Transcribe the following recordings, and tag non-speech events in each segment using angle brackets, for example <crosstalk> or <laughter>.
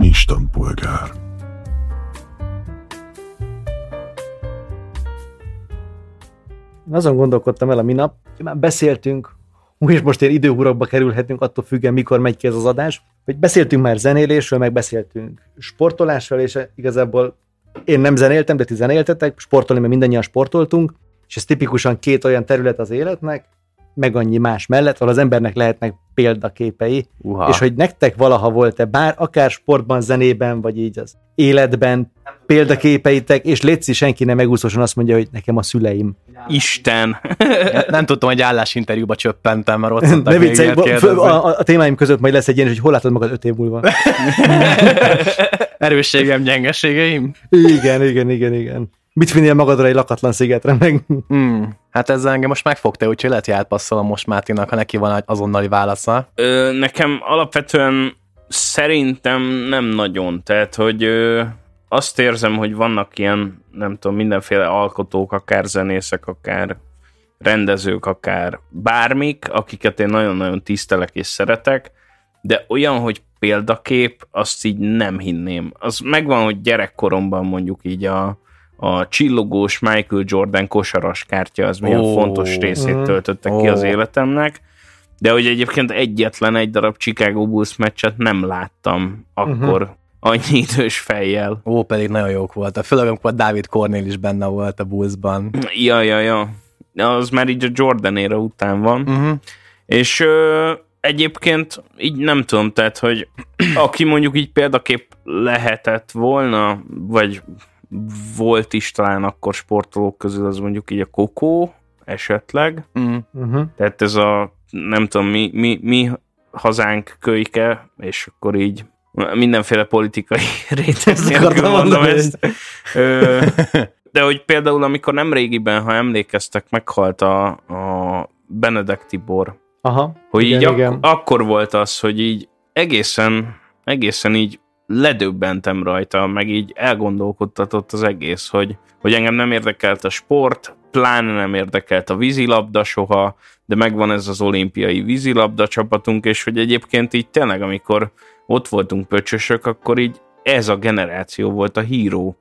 Istenpolgár. Azon gondolkodtam el a minap, hogy már beszéltünk, és most ilyen időhurokba kerülhetünk, attól függően, mikor megy ki ez az adás, hogy beszéltünk már zenélésről, meg beszéltünk sportolásról, és igazából én nem zenéltem, de ti zenéltetek, sportolni, mert mindannyian sportoltunk, és ez tipikusan két olyan terület az életnek, meg annyi más mellett, ahol az embernek lehetnek példaképei, Uha. és hogy nektek valaha volt-e bár, akár sportban, zenében, vagy így az életben példaképeitek, és Léci senki nem megúszósan azt mondja, hogy nekem a szüleim. Isten. Nem tudtam, hogy állásinterjúba csöppentem, mert ott szoktak még viccelj, a, a, a, témáim között majd lesz egy ilyen, hogy hol látod magad öt év múlva. <laughs> Erősségem, gyengeségeim? igen, igen, igen, igen. Mit vinnél magadra egy lakatlan szigetre meg? Hmm. Hát ezzel engem most megfogta, úgyhogy lehet, hogy átpasszolom most Mátinak, ha neki van egy azonnali válasza. Ö, nekem alapvetően szerintem nem nagyon. Tehát, hogy ö, azt érzem, hogy vannak ilyen, nem tudom, mindenféle alkotók, akár zenészek, akár rendezők, akár bármik, akiket én nagyon-nagyon tisztelek és szeretek, de olyan, hogy példakép, azt így nem hinném. Az megvan, hogy gyerekkoromban mondjuk így a, a csillogós Michael Jordan kosaras kártya az milyen Ó. fontos részét töltötte ki az életemnek, de hogy egyébként egyetlen egy darab Chicago Bulls meccset nem láttam akkor annyi idős fejjel. Ó, pedig nagyon jók voltak. Főleg, amikor Dávid Cornél is benne volt a Bullsban. Ja, ja, ja. Az már így a Jordan éra után van. Uh-huh. És ö, egyébként így nem tudom, tehát, hogy <clears throat> aki mondjuk így példakép lehetett volna, vagy volt is talán akkor sportolók közül, az mondjuk így a Kokó esetleg. Uh-huh. Uh-huh. Tehát ez a, nem tudom, mi, mi, mi hazánk kölyke, és akkor így mindenféle politikai <laughs> réteg nélkül akartam mondom ezt. Ö, <laughs> de hogy például, amikor nem régiben, ha emlékeztek, meghalt a, a Benedek Tibor, Aha. hogy igen, így ak- igen. akkor volt az, hogy így egészen, egészen így ledöbbentem rajta, meg így elgondolkodtatott az egész, hogy, hogy engem nem érdekelt a sport, pláne nem érdekelt a vízilabda soha, de megvan ez az olimpiai vízilabda csapatunk, és hogy egyébként így tényleg, amikor ott voltunk pöcsösök, akkor így ez a generáció volt a híró.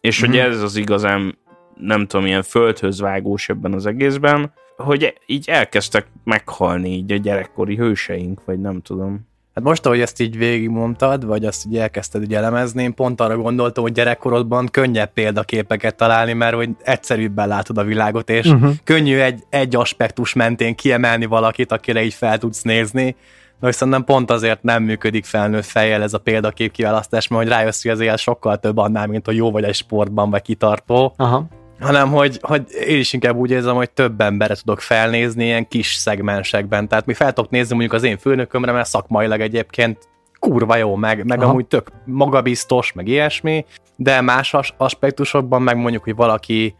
És hogy ez az igazán, nem tudom, ilyen földhöz vágós ebben az egészben, hogy így elkezdtek meghalni így a gyerekkori hőseink, vagy nem tudom. Hát most, ahogy ezt így végigmondtad, vagy azt így elkezdted így elemezni, én pont arra gondoltam, hogy gyerekkorodban könnyebb példaképeket találni, mert hogy egyszerűbben látod a világot, és uh-huh. könnyű egy, egy aspektus mentén kiemelni valakit, akire így fel tudsz nézni, de hogy szerintem pont azért nem működik felnőtt fejjel ez a példakép kiválasztás, mert hogy rájössz, hogy az élet sokkal több annál, mint hogy jó vagy egy sportban, vagy kitartó, Aha. Hanem hogy, hogy én is inkább úgy érzem, hogy több emberre tudok felnézni ilyen kis szegmensekben. Tehát mi fel tudok nézni mondjuk az én főnökömre, mert szakmailag egyébként kurva jó, meg, meg Aha. amúgy tök magabiztos, meg ilyesmi, de más as- aspektusokban meg mondjuk, hogy valaki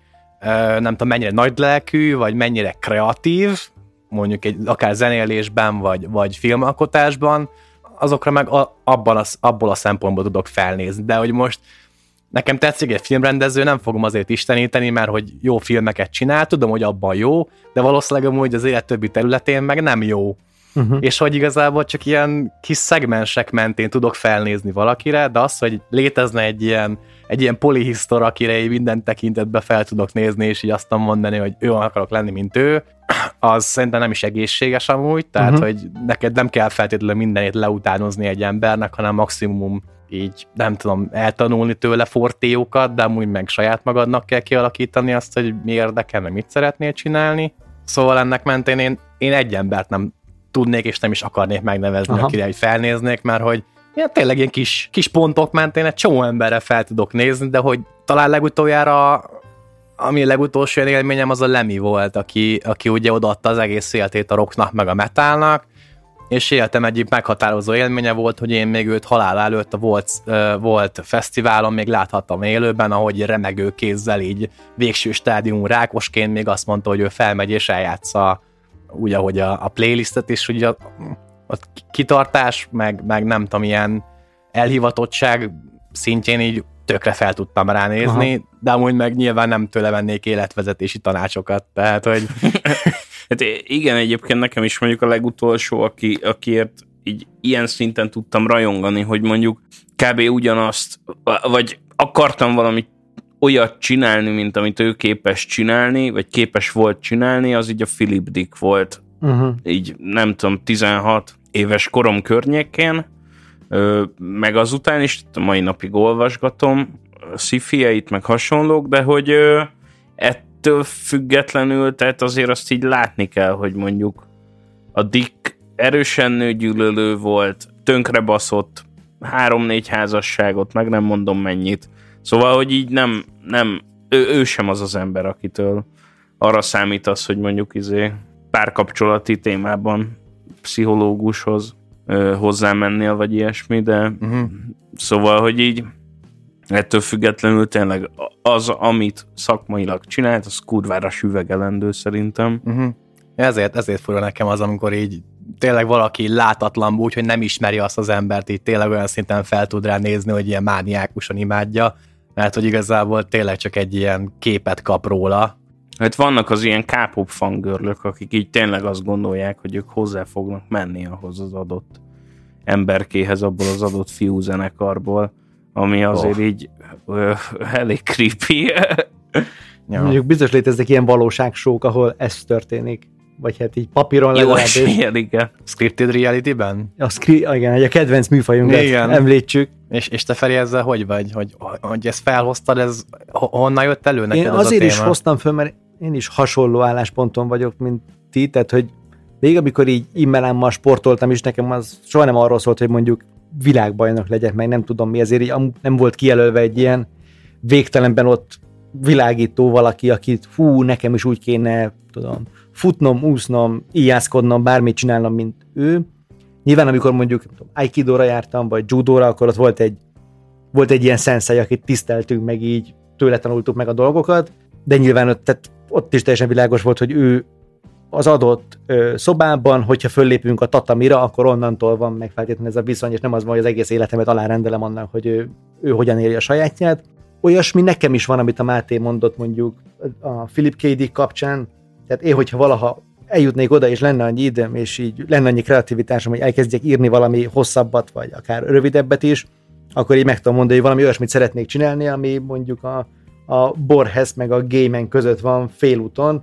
nem tudom, mennyire nagy lelkű, vagy mennyire kreatív, mondjuk egy, akár zenélésben, vagy, vagy filmalkotásban, azokra meg a, abban az, abból a szempontból tudok felnézni. De hogy most nekem tetszik egy filmrendező, nem fogom azért isteníteni, mert hogy jó filmeket csinál, tudom, hogy abban jó, de valószínűleg amúgy az élet többi területén meg nem jó. Uh-huh. És hogy igazából csak ilyen kis szegmensek mentén tudok felnézni valakire, de az, hogy létezne egy ilyen, egy ilyen polihisztor, akire így minden tekintetbe fel tudok nézni, és így azt mondani, hogy ő akarok lenni, mint ő, <clears throat> az szerintem nem is egészséges amúgy, tehát, uh-huh. hogy neked nem kell feltétlenül mindenét leutánozni egy embernek, hanem maximum így, nem tudom, eltanulni tőle fortéokat, de amúgy meg saját magadnak kell kialakítani azt, hogy mi érdekel, meg mit szeretnél csinálni. Szóval ennek mentén én, én egy embert nem tudnék és nem is akarnék megnevezni, Aha. Akire így felnéznék, mert hogy ilyen tényleg ilyen kis, kis pontok mentén egy csomó emberre fel tudok nézni, de hogy talán legutoljára ami a legutolsó élményem az a Lemmy volt, aki, aki ugye odaadta az egész életét a rocknak meg a metálnak, és életem egyik meghatározó élménye volt, hogy én még őt halál előtt a volt, volt fesztiválon még láthattam élőben, ahogy remegő kézzel így végső stádium rákosként még azt mondta, hogy ő felmegy és eljátsza úgy, ahogy a, a playlistet, és ugye a, a kitartás, meg, meg nem tudom, ilyen elhivatottság szintjén így tökre fel tudtam ránézni, Aha. de amúgy meg nyilván nem tőle vennék életvezetési tanácsokat, tehát hogy... <laughs> hát igen, egyébként nekem is mondjuk a legutolsó, aki, akiért így ilyen szinten tudtam rajongani, hogy mondjuk kb. ugyanazt, vagy akartam valamit olyat csinálni, mint amit ő képes csinálni, vagy képes volt csinálni, az így a Philip Dick volt. Uh-huh. Így nem tudom, 16 éves korom környékén, meg azután is, mai napig olvasgatom szifieit, meg hasonlók, de hogy ettől függetlenül, tehát azért azt így látni kell, hogy mondjuk a Dick erősen nőgyűlölő volt, tönkre baszott, három-négy házasságot, meg nem mondom mennyit. Szóval, hogy így nem, nem ő, ő sem az az ember, akitől arra számítasz, hogy mondjuk izé párkapcsolati témában pszichológushoz ö, hozzámennél, vagy ilyesmi, de uh-huh. szóval, hogy így ettől függetlenül tényleg az, amit szakmailag csinált, az kurvára süvegelendő szerintem. Uh-huh. Ezért, ezért fura nekem az, amikor így tényleg valaki látatlan úgy, hogy nem ismeri azt az embert, így tényleg olyan szinten fel tud rá nézni, hogy ilyen mániákusan imádja, mert hogy igazából tényleg csak egy ilyen képet kap róla. Hát vannak az ilyen K-pop fangörlök, akik így tényleg azt gondolják, hogy ők hozzá fognak menni ahhoz az adott emberkéhez, abból az adott fiú zenekarból, ami azért oh. így ö, elég creepy. <laughs> ja. Mondjuk biztos léteznek ilyen valóságsók, ahol ez történik vagy hát így papíron legalábbis. Igen, igen. Scripted reality-ben? A, scri- igen, a kedvenc műfajunkat igen. említsük. És, és te Feri ezzel hogy vagy? Hogy, hogy ezt felhoztad, ez honnan jött elő neked Én ez azért a is hoztam föl, mert én is hasonló állásponton vagyok, mint ti, tehát hogy még amikor így immelámmal sportoltam is, nekem az soha nem arról szólt, hogy mondjuk világbajnok legyek, meg nem tudom mi, ezért így nem volt kijelölve egy ilyen végtelenben ott világító valaki, akit hú, nekem is úgy kéne, tudom, futnom, úsznom, ijászkodnom, bármit csinálnom, mint ő. Nyilván, amikor mondjuk Aikidóra jártam, vagy judóra, akkor ott volt egy, volt egy ilyen szenszei, akit tiszteltünk, meg így tőle tanultuk meg a dolgokat, de nyilván ott, tehát ott is teljesen világos volt, hogy ő az adott ö, szobában, hogyha föllépünk a tatamira, akkor onnantól van meg feltétlenül ez a viszony, és nem az van, hogy az egész életemet alárendelem annak, hogy ő, ő hogyan éli a sajátját. Olyasmi nekem is van, amit a Máté mondott mondjuk a Philip K. Dick kapcsán, tehát én, hogyha valaha eljutnék oda, és lenne annyi időm, és így lenne annyi kreativitásom, hogy elkezdjek írni valami hosszabbat, vagy akár rövidebbet is, akkor így meg tudom mondani, hogy valami olyasmit szeretnék csinálni, ami mondjuk a, a Borges meg a Gaiman között van félúton,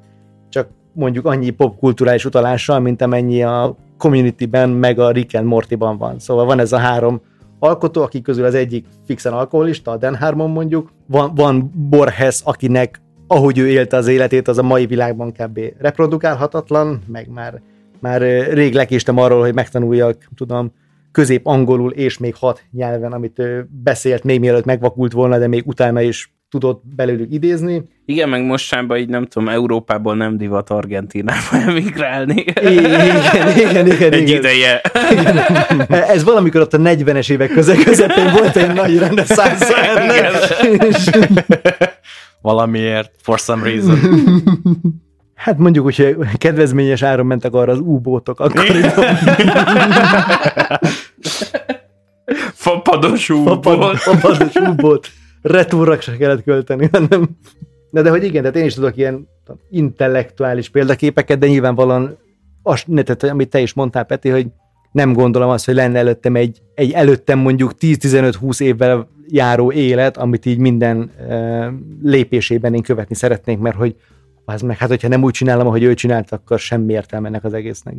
csak mondjuk annyi popkulturális utalással, mint amennyi a Community-ben meg a Rick and Morty-ban van. Szóval van ez a három alkotó, akik közül az egyik fixen alkoholista, a Dan Harmon mondjuk, van, van Borges, akinek ahogy ő élte az életét, az a mai világban kb. reprodukálhatatlan, meg már, már rég lekéstem arról, hogy megtanuljak, tudom, közép angolul és még hat nyelven, amit beszélt még mielőtt megvakult volna, de még utána is tudott belőlük idézni. Igen, meg mostában így nem tudom, Európából nem divat Argentinába <laughs> emigrálni. Igen, igen, igen. Egy igen. ideje. Igen. Ez valamikor ott a 40-es évek közepén volt egy nagy reneszánsz ennek valamiért, for some reason. Hát mondjuk, hogy kedvezményes áron mentek arra az U-bótok akkoriban. Fapados U-bót. Fapados U-bót. Retúrra se kellett költeni, hanem... Na de hogy igen, tehát én is tudok ilyen intellektuális példaképeket, de nyilvánvalóan azt, tehát, amit te is mondtál, Peti, hogy nem gondolom azt, hogy lenne előttem egy, egy előttem mondjuk 10-15-20 évvel járó élet, amit így minden uh, lépésében én követni szeretnék, mert hogy az meg, hát hogyha nem úgy csinálom, ahogy ő csinált, akkor semmi értelme ennek az egésznek.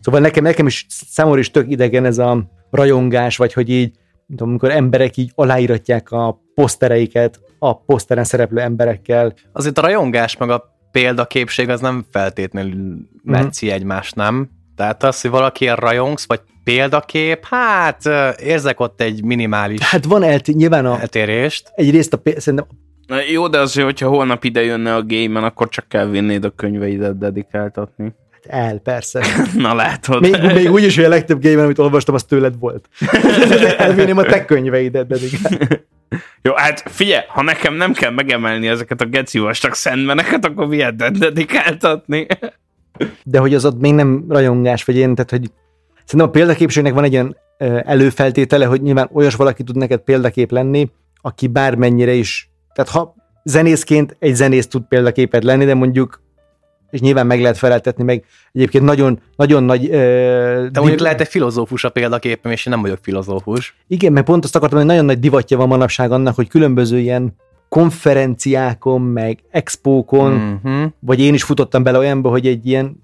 Szóval nekem, nekem is számomra is tök idegen ez a rajongás, vagy hogy így, tudom, amikor emberek így aláíratják a posztereiket a poszteren szereplő emberekkel. Azért a rajongás meg a példaképség az nem feltétlenül metszi mm. egymást, nem? Tehát az, hogy valaki rajongsz, vagy példakép, hát érzek ott egy minimális Hát van elti- nyilván a, eltérést. Egyrészt a szerintem Na jó, de azért, hogyha holnap ide jönne a game akkor csak kell vinnéd a könyveidet dedikáltatni. El, persze. <laughs> Na látod. Még, még úgyis, hogy a legtöbb game amit olvastam, az tőled volt. <laughs> Elvinném a te könyveidet dedikáltatni. <laughs> Jó, hát figyelj, ha nekem nem kell megemelni ezeket a geci vastag szentmeneket, akkor viheted dedikáltatni. De hogy az ott még nem rajongás, vagy én, tehát hogy Szerintem a példaképségnek van egy olyan előfeltétele, hogy nyilván olyas valaki tud neked példakép lenni, aki bármennyire is, tehát ha zenészként egy zenész tud példaképet lenni, de mondjuk és nyilván meg lehet feleltetni, meg egyébként nagyon, nagyon nagy... Uh, De mondjuk lehet egy filozófus a példaképem, és én nem vagyok filozófus. Igen, mert pont azt akartam, hogy nagyon nagy divatja van manapság annak, hogy különböző ilyen konferenciákon, meg expókon, mm-hmm. vagy én is futottam bele olyanba, hogy egy ilyen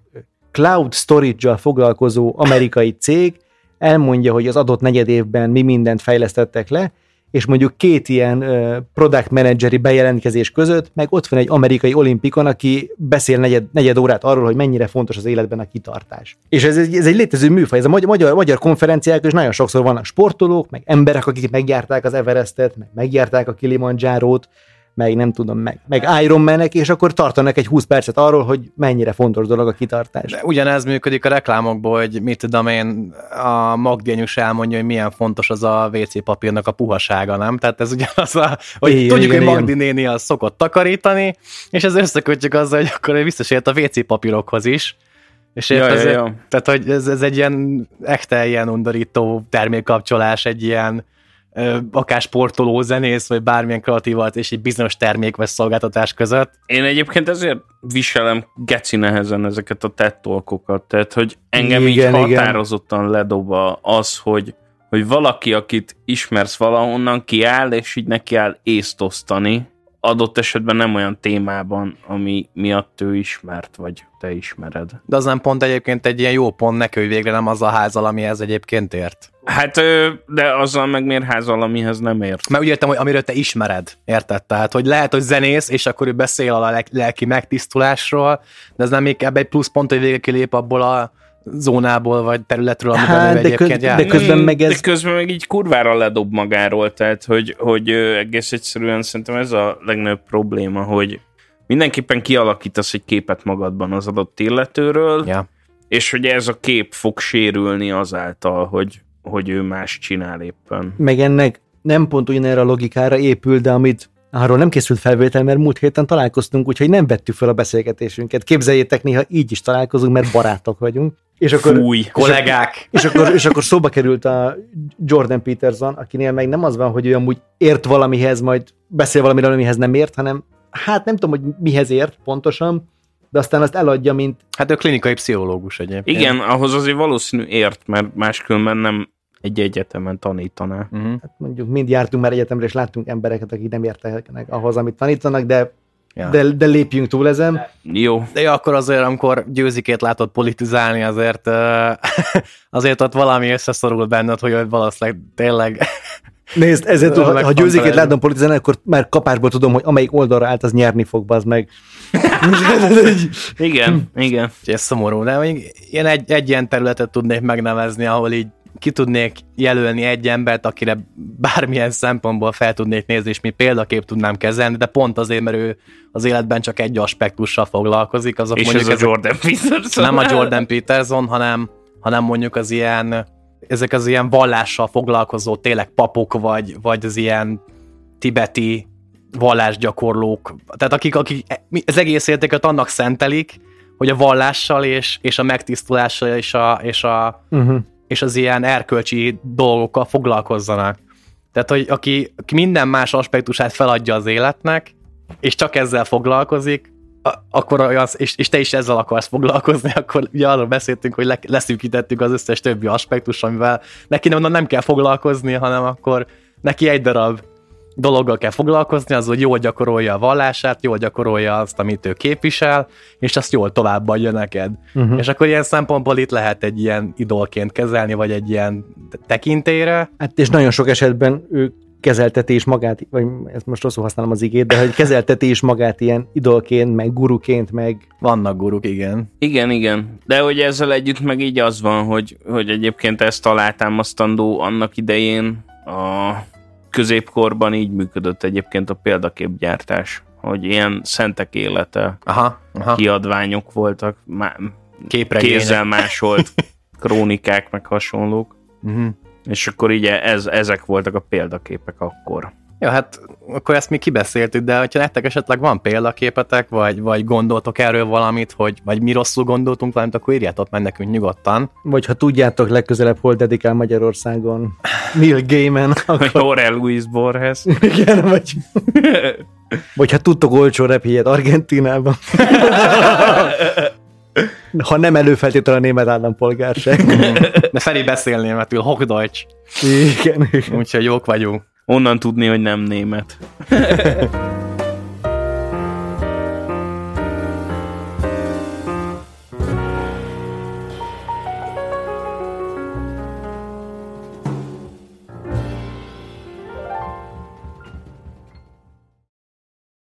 cloud storage-al foglalkozó amerikai cég elmondja, hogy az adott negyed évben mi mindent fejlesztettek le, és mondjuk két ilyen product manageri bejelentkezés között, meg ott van egy amerikai olimpikon, aki beszél negyed, negyed órát arról, hogy mennyire fontos az életben a kitartás. És ez, egy, ez egy létező műfaj, ez a magyar, magyar konferenciák, és nagyon sokszor vannak sportolók, meg emberek, akik megjárták az Everestet, meg megjárták a Kilimanjárót, meg nem tudom, meg, meg Iron Manek, és akkor tartanak egy 20 percet arról, hogy mennyire fontos dolog a kitartás. De ugyanez működik a reklámokból, hogy mit tudom én, a Magdényus elmondja, hogy milyen fontos az a WC papírnak a puhasága, nem? Tehát ez ugyanaz, a, hogy igen, tudjuk, igen, hogy Magdi igen. néni az szokott takarítani, és ez összekötjük azzal, hogy akkor visszasért a WC papírokhoz is, és ja, ja, ja. tehát, hogy ez, ez egy ilyen echte ilyen undorító termékkapcsolás, egy ilyen akár sportoló, zenész, vagy bármilyen kreatívat, és egy bizonyos termék vagy szolgáltatás között. Én egyébként ezért viselem geci nehezen ezeket a tettolkokat, tehát hogy engem igen, így határozottan igen. ledoba az, hogy, hogy valaki, akit ismersz valahonnan, kiáll, és így neki áll észt osztani, adott esetben nem olyan témában, ami miatt ő ismert, vagy te ismered. De az nem pont egyébként egy ilyen jó pont neki, hogy végre nem az a házal, amihez egyébként ért. Hát, de azzal meg miért házal, amihez nem ért? Mert úgy értem, hogy amiről te ismered, érted? Tehát, hogy lehet, hogy zenész, és akkor ő beszél a lelki megtisztulásról, de ez nem még ebbe egy plusz pont, hogy végre kilép abból a zónából, vagy területről, amiben hát, ő de egyébként köz, jár. De közben meg ez... De közben meg így kurvára ledob magáról, tehát hogy, hogy egész egyszerűen szerintem ez a legnagyobb probléma, hogy mindenképpen kialakítasz egy képet magadban az adott illetőről, ja. és hogy ez a kép fog sérülni azáltal, hogy, hogy ő más csinál éppen. Meg ennek nem pont ugyanerre a logikára épül, de amit arról nem készült felvétel, mert múlt héten találkoztunk, úgyhogy nem vettük fel a beszélgetésünket. Képzeljétek, néha így is találkozunk, mert barátok vagyunk. És akkor, Fúj, és kollégák! És akkor, és akkor szóba került a Jordan Peterson, akinél meg nem az van, hogy ő amúgy ért valamihez, majd beszél valamiről, amihez nem ért, hanem hát nem tudom, hogy mihez ért pontosan, de aztán azt eladja, mint... Hát ő klinikai pszichológus egyébként. Igen, ahhoz azért valószínű ért, mert máskülönben nem egy egyetemen tanítaná. Uh-huh. Hát mondjuk mind jártunk már egyetemre, és láttunk embereket, akik nem értek ahhoz, amit tanítanak, de Ja. De, de lépjünk túl ezen. Jó. De jó, akkor azért, amikor győzikét látod politizálni, azért, <laughs> azért ott valami összeszorul benned, hogy valószínűleg tényleg Nézd, ezért tudom, ha győzikét látom politizálni, akkor már kapásból tudom, hogy amelyik oldalra állt, az nyerni fog, az meg. <laughs> igen, igen. Ez szomorú, de még én egy, egy ilyen területet tudnék megnevezni, ahol így ki tudnék jelölni egy embert, akire bármilyen szempontból fel tudnék nézni, és mi példakép tudnám kezelni, de pont azért, mert ő az életben csak egy aspektussal foglalkozik. Azok és mondjuk ez a Jordan <laughs> Peterson. Nem a Jordan Peterson, hanem, hanem mondjuk az ilyen ezek az ilyen vallással foglalkozó tényleg papok, vagy, vagy az ilyen tibeti vallásgyakorlók, tehát akik, akik az egész értéket annak szentelik, hogy a vallással és, és a megtisztulással és, a, és, a, uh-huh és az ilyen erkölcsi dolgokkal foglalkozzanak. Tehát, hogy aki, minden más aspektusát feladja az életnek, és csak ezzel foglalkozik, akkor az, és, és te is ezzel akarsz foglalkozni, <laughs> akkor ugye arról beszéltünk, hogy le, leszűkítettük az összes többi aspektus, amivel neki nem, nem kell foglalkozni, hanem akkor neki egy darab dologgal kell foglalkozni, az, hogy jól gyakorolja a vallását, jól gyakorolja azt, amit ő képvisel, és azt jól továbbadja neked. Uh-huh. És akkor ilyen szempontból itt lehet egy ilyen idolként kezelni, vagy egy ilyen tekintére. Hát és nagyon sok esetben ő kezelteti is magát, vagy ezt most rosszul használom az igét, de hogy kezelteti is magát ilyen idolként, meg guruként, meg... Vannak guruk, igen. Igen, igen. De hogy ezzel együtt meg így az van, hogy, hogy egyébként ezt alátámasztandó annak idején a középkorban így működött egyébként a példaképgyártás, hogy ilyen szentek élete aha, aha. kiadványok voltak, má, kézzel másolt <laughs> krónikák, meg hasonlók. Uh-huh. És akkor így ez, ezek voltak a példaképek akkor. Jó, hát akkor ezt mi kibeszéltük, de hogyha nektek esetleg van példaképetek, vagy, vagy gondoltok erről valamit, hogy, vagy mi rosszul gondoltunk valamit, akkor írjátok meg nekünk nyugodtan. Vagy ha tudjátok legközelebb hol dedikál Magyarországon Neil Gaiman, <laughs> Vagy akkor Aurel Luis Borges. <laughs> igen, vagy, <laughs> vagy ha tudtok olcsó repjegyet Argentinában. ha nem előfeltétel a német állampolgárság. De Feri beszél németül, Hochdeutsch, igen, igen. úgyhogy jók vagyunk. Onnan tudni, hogy nem német. <laughs>